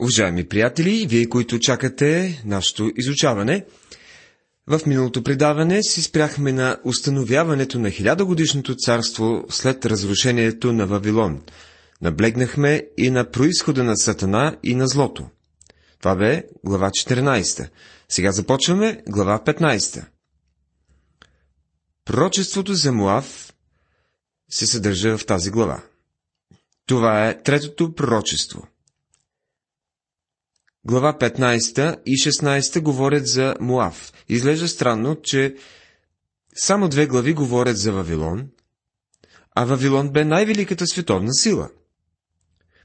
Уважаеми приятели, вие, които чакате нашето изучаване, в миналото предаване си спряхме на установяването на хилядогодишното царство след разрушението на Вавилон. Наблегнахме и на происхода на Сатана и на злото. Това бе глава 14. Сега започваме глава 15. Пророчеството за Муав се съдържа в тази глава. Това е третото пророчество – Глава 15 и 16 говорят за Муав. Изглежда странно, че само две глави говорят за Вавилон, а Вавилон бе най-великата световна сила.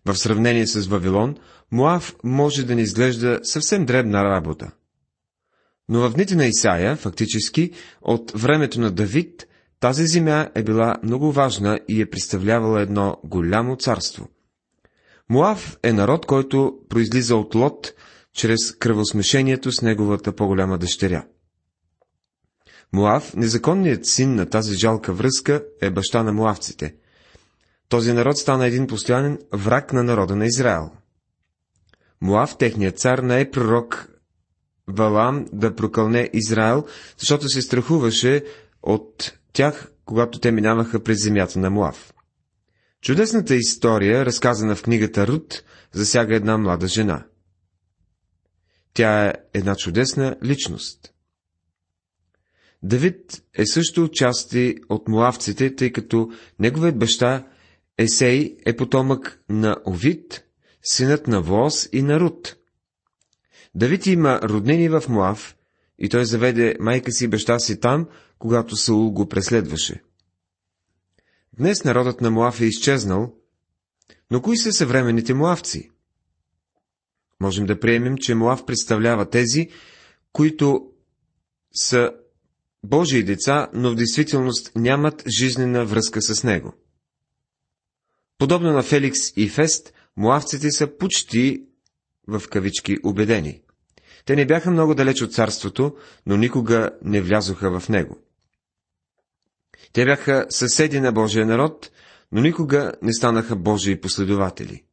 В сравнение с Вавилон, Муав може да не изглежда съвсем дребна работа. Но в дните на Исаия, фактически, от времето на Давид, тази земя е била много важна и е представлявала едно голямо царство – Муав е народ, който произлиза от Лот чрез кръвосмешението с неговата по-голяма дъщеря. Муав, незаконният син на тази жалка връзка, е баща на муавците. Този народ стана един постоянен враг на народа на Израел. Муав, техният цар, не е пророк Валам да прокълне Израел, защото се страхуваше от тях, когато те минаваха през земята на Муав. Чудесната история, разказана в книгата Рут, засяга една млада жена. Тя е една чудесна личност. Давид е също части от муавците, тъй като неговият баща Есей е потомък на Овид, синът на Воз и на Рут. Давид има роднини в Муав и той заведе майка си и баща си там, когато Саул го преследваше. Днес народът на Моав е изчезнал, но кои са съвременните муавци? Можем да приемем, че Моав представлява тези, които са Божии деца, но в действителност нямат жизнена връзка с него. Подобно на Феликс и Фест, муавците са почти в кавички убедени. Те не бяха много далеч от царството, но никога не влязоха в него. Те бяха съседи на Божия народ, но никога не станаха Божии последователи.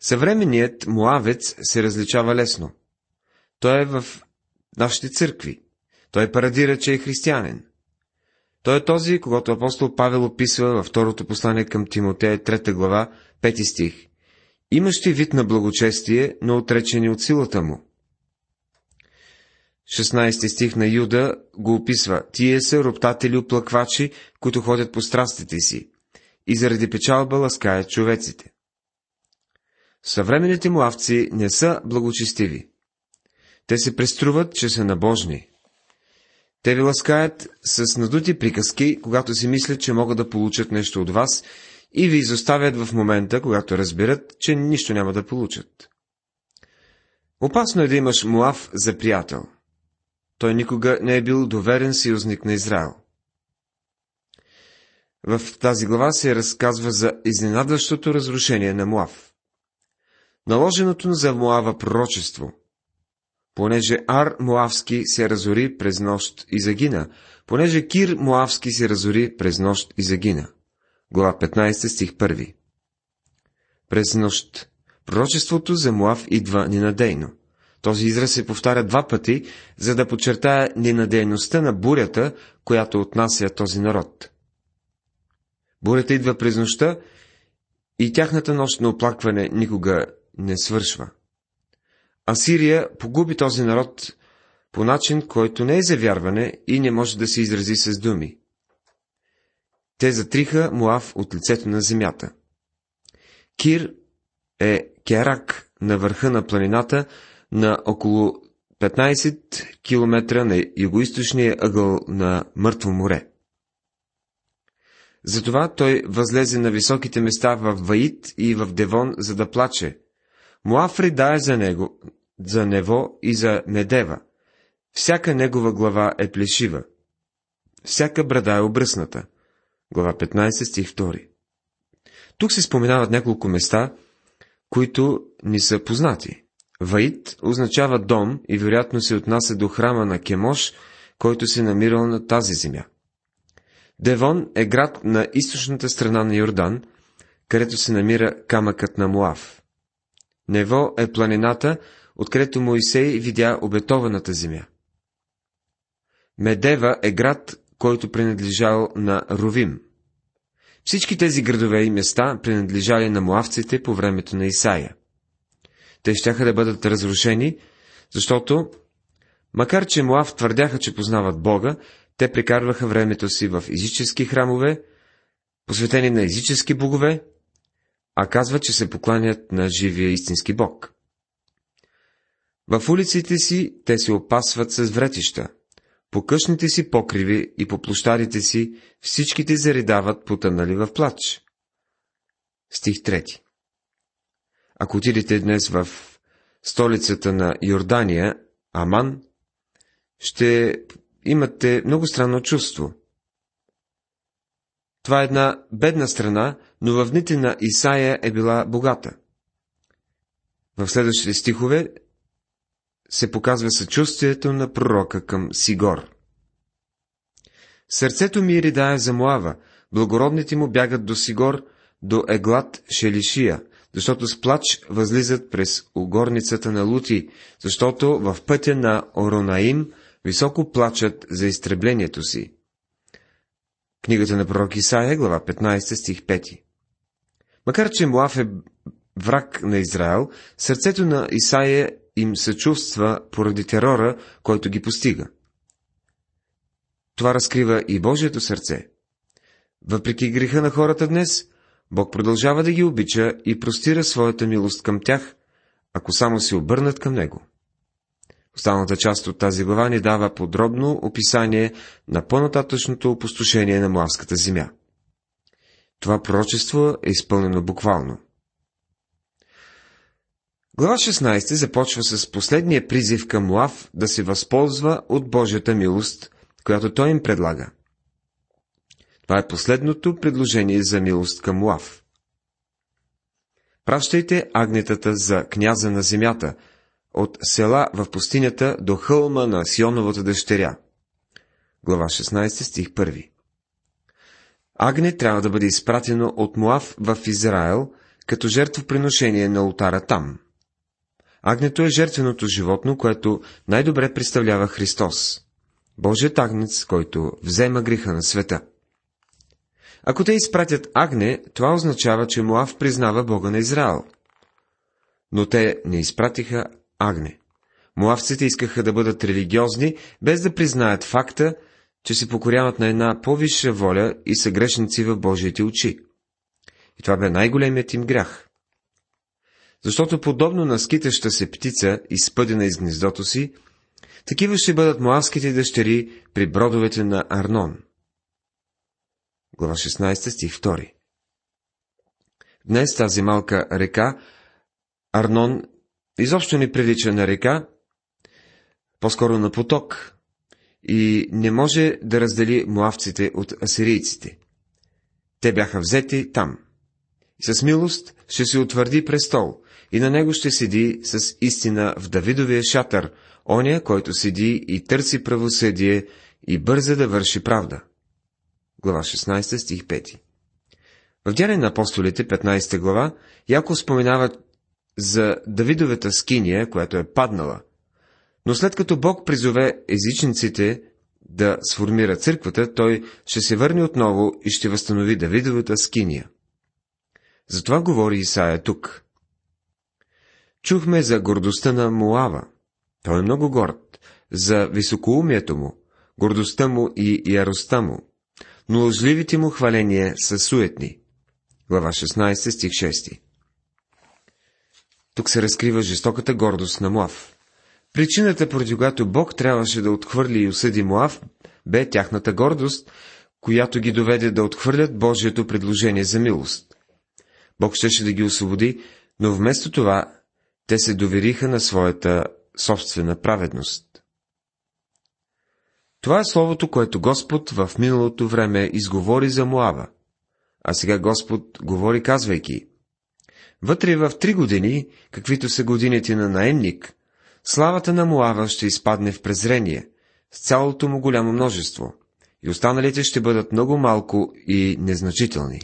Съвременният муавец се различава лесно. Той е в нашите църкви. Той парадира, че е християнин. Той е този, когато апостол Павел описва във второто послание към Тимотея, трета глава, пети стих. Имащи вид на благочестие, но отречени от силата му. 16 стих на Юда го описва. Тие са роптатели оплаквачи, които ходят по страстите си и заради печалба ласкаят човеците. Съвременните муавци не са благочестиви. Те се преструват, че са набожни. Те ви ласкаят с надути приказки, когато си мислят, че могат да получат нещо от вас и ви изоставят в момента, когато разберат, че нищо няма да получат. Опасно е да имаш муав за приятел – той никога не е бил доверен съюзник на Израел. В тази глава се разказва за изненадващото разрушение на Муав. Наложеното за Муава пророчество, понеже Ар Муавски се разори през нощ и загина, понеже Кир Муавски се разори през нощ и загина. Глава 15, стих 1. През нощ. Пророчеството за Муав идва ненадейно. Този израз се повтаря два пъти, за да подчертая ненадейността на бурята, която отнася този народ. Бурята идва през нощта и тяхната нощ на оплакване никога не свършва. Асирия погуби този народ по начин, който не е за вярване и не може да се изрази с думи. Те затриха Муав от лицето на земята. Кир е керак на върха на планината, на около 15 км на югоисточния ъгъл на Мъртво море. Затова той възлезе на високите места в Ваид и в Девон, за да плаче. Муав ридае за него, за Нево и за Медева. Всяка негова глава е плешива. Всяка брада е обръсната. Глава 15, стих 2. Тук се споменават няколко места, които ни са познати. Ваид означава дом и вероятно се отнася до храма на Кемош, който се намирал на тази земя. Девон е град на източната страна на Йордан, където се намира камъкът на Муав. Нево е планината, откъдето Моисей видя обетованата земя. Медева е град, който принадлежал на Ровим. Всички тези градове и места принадлежали на муавците по времето на Исаия. Те щяха да бъдат разрушени, защото, макар че Муав твърдяха, че познават Бога, те прекарваха времето си в езически храмове, посветени на езически богове, а казват, че се покланят на живия истински Бог. В улиците си те се опасват с вретища, по къщните си покриви и по площадите си всичките заридават потънали в плач. Стих 3 Ако отидете днес в столицата на Йордания, Аман, ще имате много странно чувство. Това е една бедна страна, но в дните на Исаия е била богата. В следващите стихове се показва съчувствието на пророка към Сигор. Сърцето ми ридае за Моава, благородните му бягат до Сигор, до Еглат Шелишия, защото с плач възлизат през огорницата на Лути, защото в пътя на Оронаим високо плачат за изтреблението си. Книгата на пророк Исаия, глава 15, стих 5. Макар, че Моав е враг на Израел, сърцето на Исаия им съчувства поради терора, който ги постига. Това разкрива и Божието сърце. Въпреки греха на хората днес, Бог продължава да ги обича и простира своята милост към тях, ако само се обърнат към Него. Останалата част от тази глава ни дава подробно описание на по-нататъчното опустошение на Муавската земя. Това пророчество е изпълнено буквално. Глава 16 започва с последния призив към Муав да се възползва от Божията милост, която той им предлага. Това е последното предложение за милост към Муав. Пращайте агнетата за княза на земята, от села в пустинята до хълма на Сионовата дъщеря. Глава 16, стих 1 Агне трябва да бъде изпратено от Муав в Израел, като жертвоприношение на ултара там. Агнето е жертвеното животно, което най-добре представлява Христос. Божият агнец, който взема греха на света. Ако те изпратят Агне, това означава, че Муав признава Бога на Израел. Но те не изпратиха Агне. Муавците искаха да бъдат религиозни, без да признаят факта, че се покоряват на една по-висша воля и са грешници в Божиите очи. И това бе най-големият им грях. Защото подобно на скитаща се птица, изпъдена из гнездото си, такива ще бъдат муавските дъщери при бродовете на Арнон. Глава 16, стих 2 Днес тази малка река, Арнон, изобщо не прилича на река, по-скоро на поток, и не може да раздели муавците от асирийците. Те бяха взети там. С милост ще се утвърди престол, и на него ще седи с истина в Давидовия шатър, оня, който седи и търси правосъдие и бърза да върши правда. Глава 16, стих 5 В Дяне на апостолите, 15 глава, Яко споменава за Давидовата скиния, която е паднала. Но след като Бог призове езичниците да сформира църквата, той ще се върне отново и ще възстанови Давидовата скиния. Затова говори Исаия тук. Чухме за гордостта на Муава. Той е много горд, за високоумието му, гордостта му и яростта му, но лъжливите му хваления са суетни. Глава 16, стих 6 Тук се разкрива жестоката гордост на Муав. Причината, поради която Бог трябваше да отхвърли и осъди Муав, бе тяхната гордост, която ги доведе да отхвърлят Божието предложение за милост. Бог щеше да ги освободи, но вместо това те се довериха на своята собствена праведност. Това е словото, което Господ в миналото време изговори за Моава, а сега Господ говори казвайки Вътре в три години, каквито са годините на наемник, славата на Моава ще изпадне в презрение, с цялото му голямо множество, и останалите ще бъдат много малко и незначителни.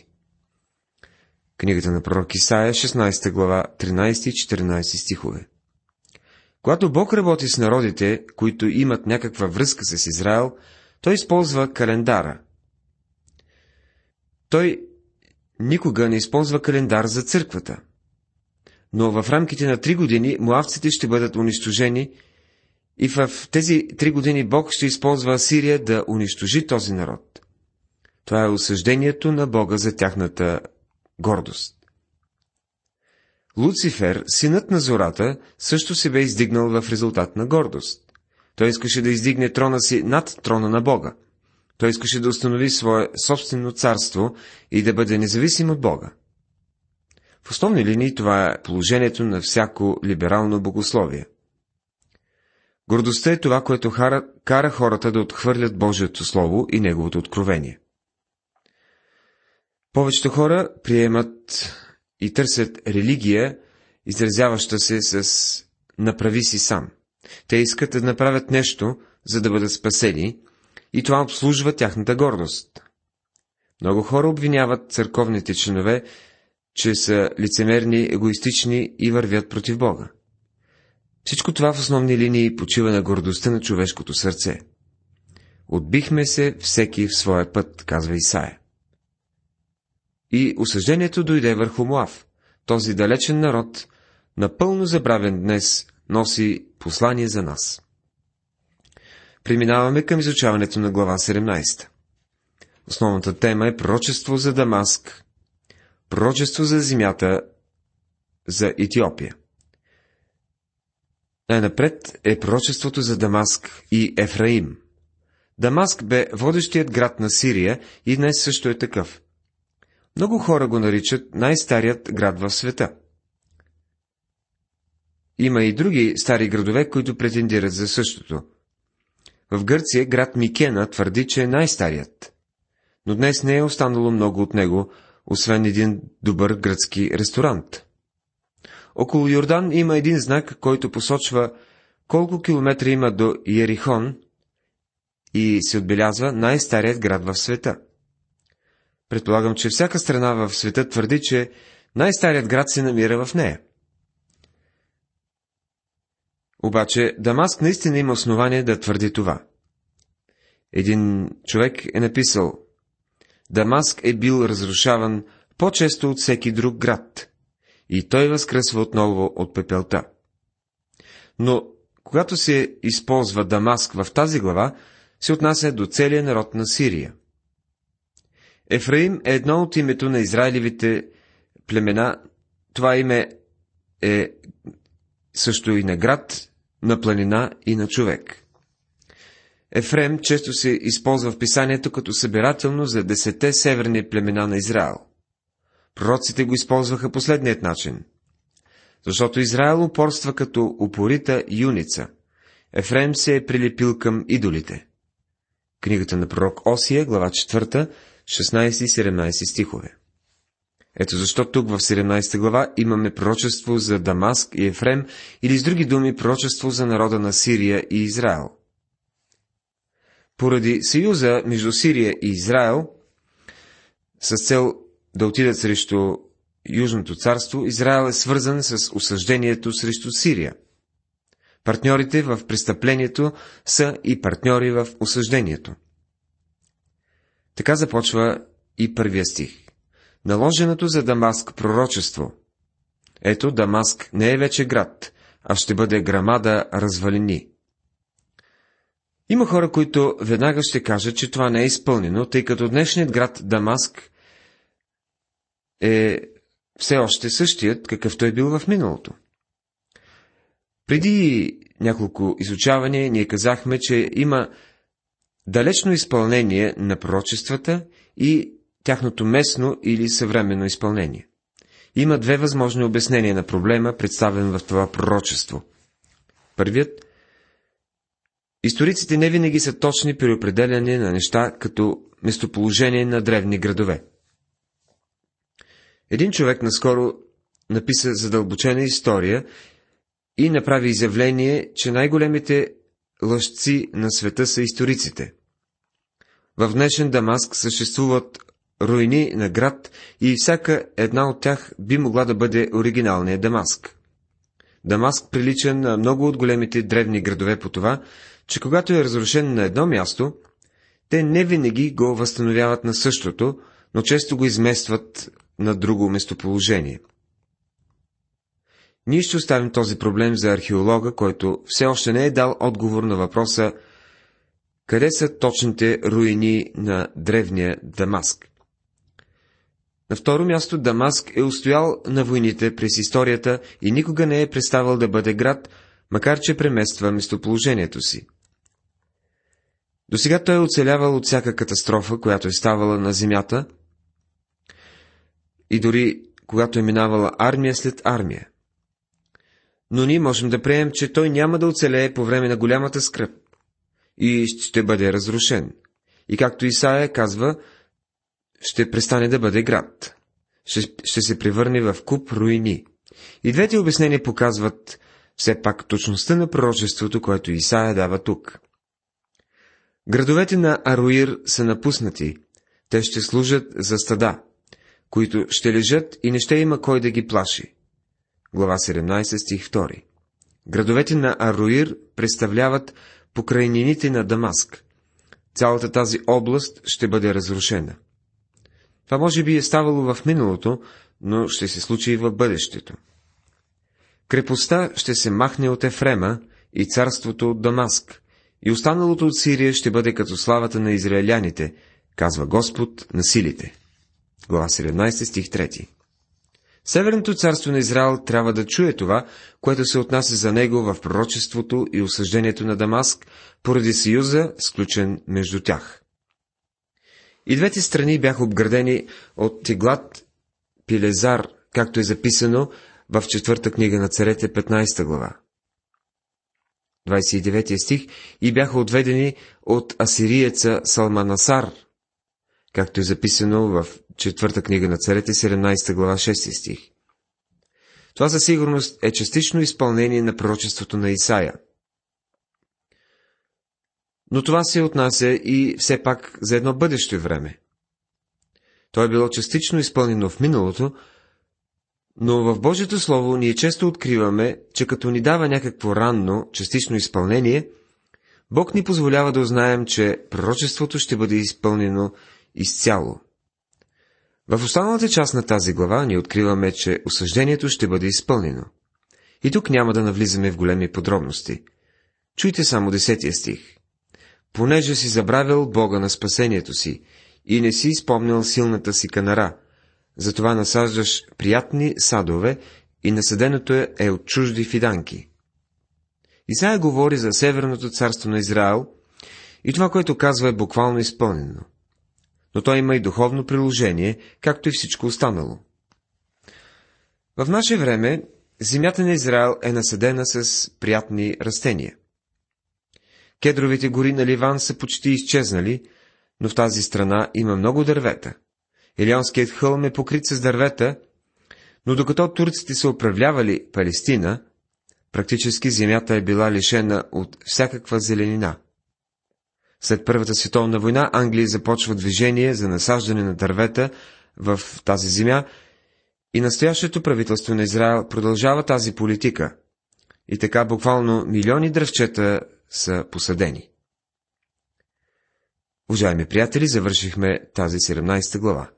Книгата на пророк Исаия, 16 глава, 13 и 14 стихове. Когато Бог работи с народите, които имат някаква връзка с Израел, той използва календара. Той никога не използва календар за църквата. Но в рамките на три години муавците ще бъдат унищожени и в тези три години Бог ще използва Асирия да унищожи този народ. Това е осъждението на Бога за тяхната гордост. Луцифер, синът на зората, също се бе издигнал в резултат на гордост. Той искаше да издигне трона си над трона на Бога. Той искаше да установи свое собствено царство и да бъде независим от Бога. В основни линии това е положението на всяко либерално богословие. Гордостта е това, което кара, кара хората да отхвърлят Божието Слово и Неговото откровение. Повечето хора приемат и търсят религия, изразяваща се с направи си сам. Те искат да направят нещо, за да бъдат спасени, и това обслужва тяхната гордост. Много хора обвиняват църковните членове, че са лицемерни, егоистични и вървят против Бога. Всичко това в основни линии почива на гордостта на човешкото сърце. Отбихме се всеки в своя път, казва Исаия. И осъждението дойде върху Муав. Този далечен народ, напълно забравен днес, носи послание за нас. Преминаваме към изучаването на глава 17. Основната тема е пророчество за Дамаск, пророчество за земята за Етиопия. Най-напред е пророчеството за Дамаск и Ефраим. Дамаск бе водещият град на Сирия и днес също е такъв. Много хора го наричат най-старият град в света. Има и други стари градове, които претендират за същото. В Гърция град Микена твърди, че е най-старият. Но днес не е останало много от него, освен един добър гръцки ресторант. Около Йордан има един знак, който посочва колко километра има до Иерихон и се отбелязва най-старият град в света. Предполагам, че всяка страна в света твърди, че най-старият град се намира в нея. Обаче Дамаск наистина има основание да твърди това. Един човек е написал Дамаск е бил разрушаван по-често от всеки друг град, и той възкръсва отново от пепелта. Но когато се използва Дамаск в тази глава, се отнася до целия народ на Сирия. Ефраим е едно от името на Израилевите племена. Това име е също и на град, на планина и на човек. Ефрем често се използва в писанието като събирателно за десете северни племена на Израел. Пророците го използваха последният начин. Защото Израел упорства като упорита юница. Ефрем се е прилепил към идолите. Книгата на пророк Осия, глава 4, 16 и 17 стихове. Ето защо тук в 17 глава имаме пророчество за Дамаск и Ефрем, или с други думи пророчество за народа на Сирия и Израел. Поради съюза между Сирия и Израел, с цел да отидат срещу Южното царство, Израел е свързан с осъждението срещу Сирия. Партньорите в престъплението са и партньори в осъждението. Така започва и първия стих. Наложеното за Дамаск пророчество. Ето, Дамаск не е вече град, а ще бъде грамада развалини. Има хора, които веднага ще кажат, че това не е изпълнено, тъй като днешният град Дамаск е все още същият, какъвто е бил в миналото. Преди няколко изучавания ние казахме, че има далечно изпълнение на пророчествата и тяхното местно или съвременно изпълнение. Има две възможни обяснения на проблема, представен в това пророчество. Първият Историците не винаги са точни при определяне на неща като местоположение на древни градове. Един човек наскоро написа задълбочена история и направи изявление, че най-големите лъжци на света са историците. В днешен Дамаск съществуват руини на град и всяка една от тях би могла да бъде оригиналния Дамаск. Дамаск прилича на много от големите древни градове по това, че когато е разрушен на едно място, те не винаги го възстановяват на същото, но често го изместват на друго местоположение. Ние ще оставим този проблем за археолога, който все още не е дал отговор на въпроса къде са точните руини на древния Дамаск. На второ място Дамаск е устоял на войните през историята и никога не е преставал да бъде град, макар че премества местоположението си. До сега той е оцелявал от всяка катастрофа, която е ставала на земята, и дори когато е минавала армия след армия. Но ние можем да приемем, че той няма да оцелее по време на голямата скръп и ще бъде разрушен. И както Исаия казва, ще престане да бъде град. Ще, ще се превърне в куп руини. И двете обяснения показват все пак точността на пророчеството, което Исаия дава тук. Градовете на Аруир са напуснати. Те ще служат за стада, които ще лежат и не ще има кой да ги плаши. Глава 17, стих 2 Градовете на Аруир представляват покрайнините на Дамаск. Цялата тази област ще бъде разрушена. Това може би е ставало в миналото, но ще се случи и в бъдещето. Крепостта ще се махне от Ефрема и царството от Дамаск, и останалото от Сирия ще бъде като славата на израеляните, казва Господ на силите. Глава 17, стих 3 Северното царство на Израел трябва да чуе това, което се отнася за него в пророчеството и осъждението на Дамаск, поради съюза, сключен между тях. И двете страни бяха обградени от Тиглат Пилезар, както е записано в четвърта книга на царете, 15 глава. 29 стих, и бяха отведени от асириеца Салманасар, както е записано в четвърта книга на царете, 17 глава, 6 стих. Това със сигурност е частично изпълнение на пророчеството на Исаия. Но това се отнася и все пак за едно бъдеще време. То е било частично изпълнено в миналото, но в Божието Слово ние често откриваме, че като ни дава някакво ранно, частично изпълнение, Бог ни позволява да узнаем, че пророчеството ще бъде изпълнено изцяло. В останалата част на тази глава ни откриваме, че осъждението ще бъде изпълнено. И тук няма да навлизаме в големи подробности. Чуйте само десетия стих. Понеже си забравил Бога на спасението си и не си изпомнил силната си канара, затова насаждаш приятни садове и насъденото е, е от чужди фиданки. Исаия говори за Северното царство на Израел и това, което казва е буквално изпълнено но той има и духовно приложение, както и всичко останало. В наше време земята на Израел е насъдена с приятни растения. Кедровите гори на Ливан са почти изчезнали, но в тази страна има много дървета. Илионският хълм е покрит с дървета, но докато турците са управлявали Палестина, практически земята е била лишена от всякаква зеленина. След Първата световна война Англия започва движение за насаждане на дървета в тази земя и настоящето правителство на Израел продължава тази политика. И така буквално милиони дръвчета са посадени. Уважаеми приятели, завършихме тази 17 глава.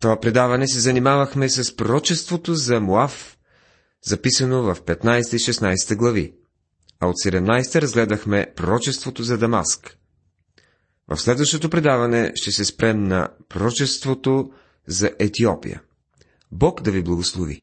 Това предаване се занимавахме с пророчеството за Муав, записано в 15 и 16 глави а от 17 разгледахме пророчеството за Дамаск. В следващото предаване ще се спрем на пророчеството за Етиопия. Бог да ви благослови!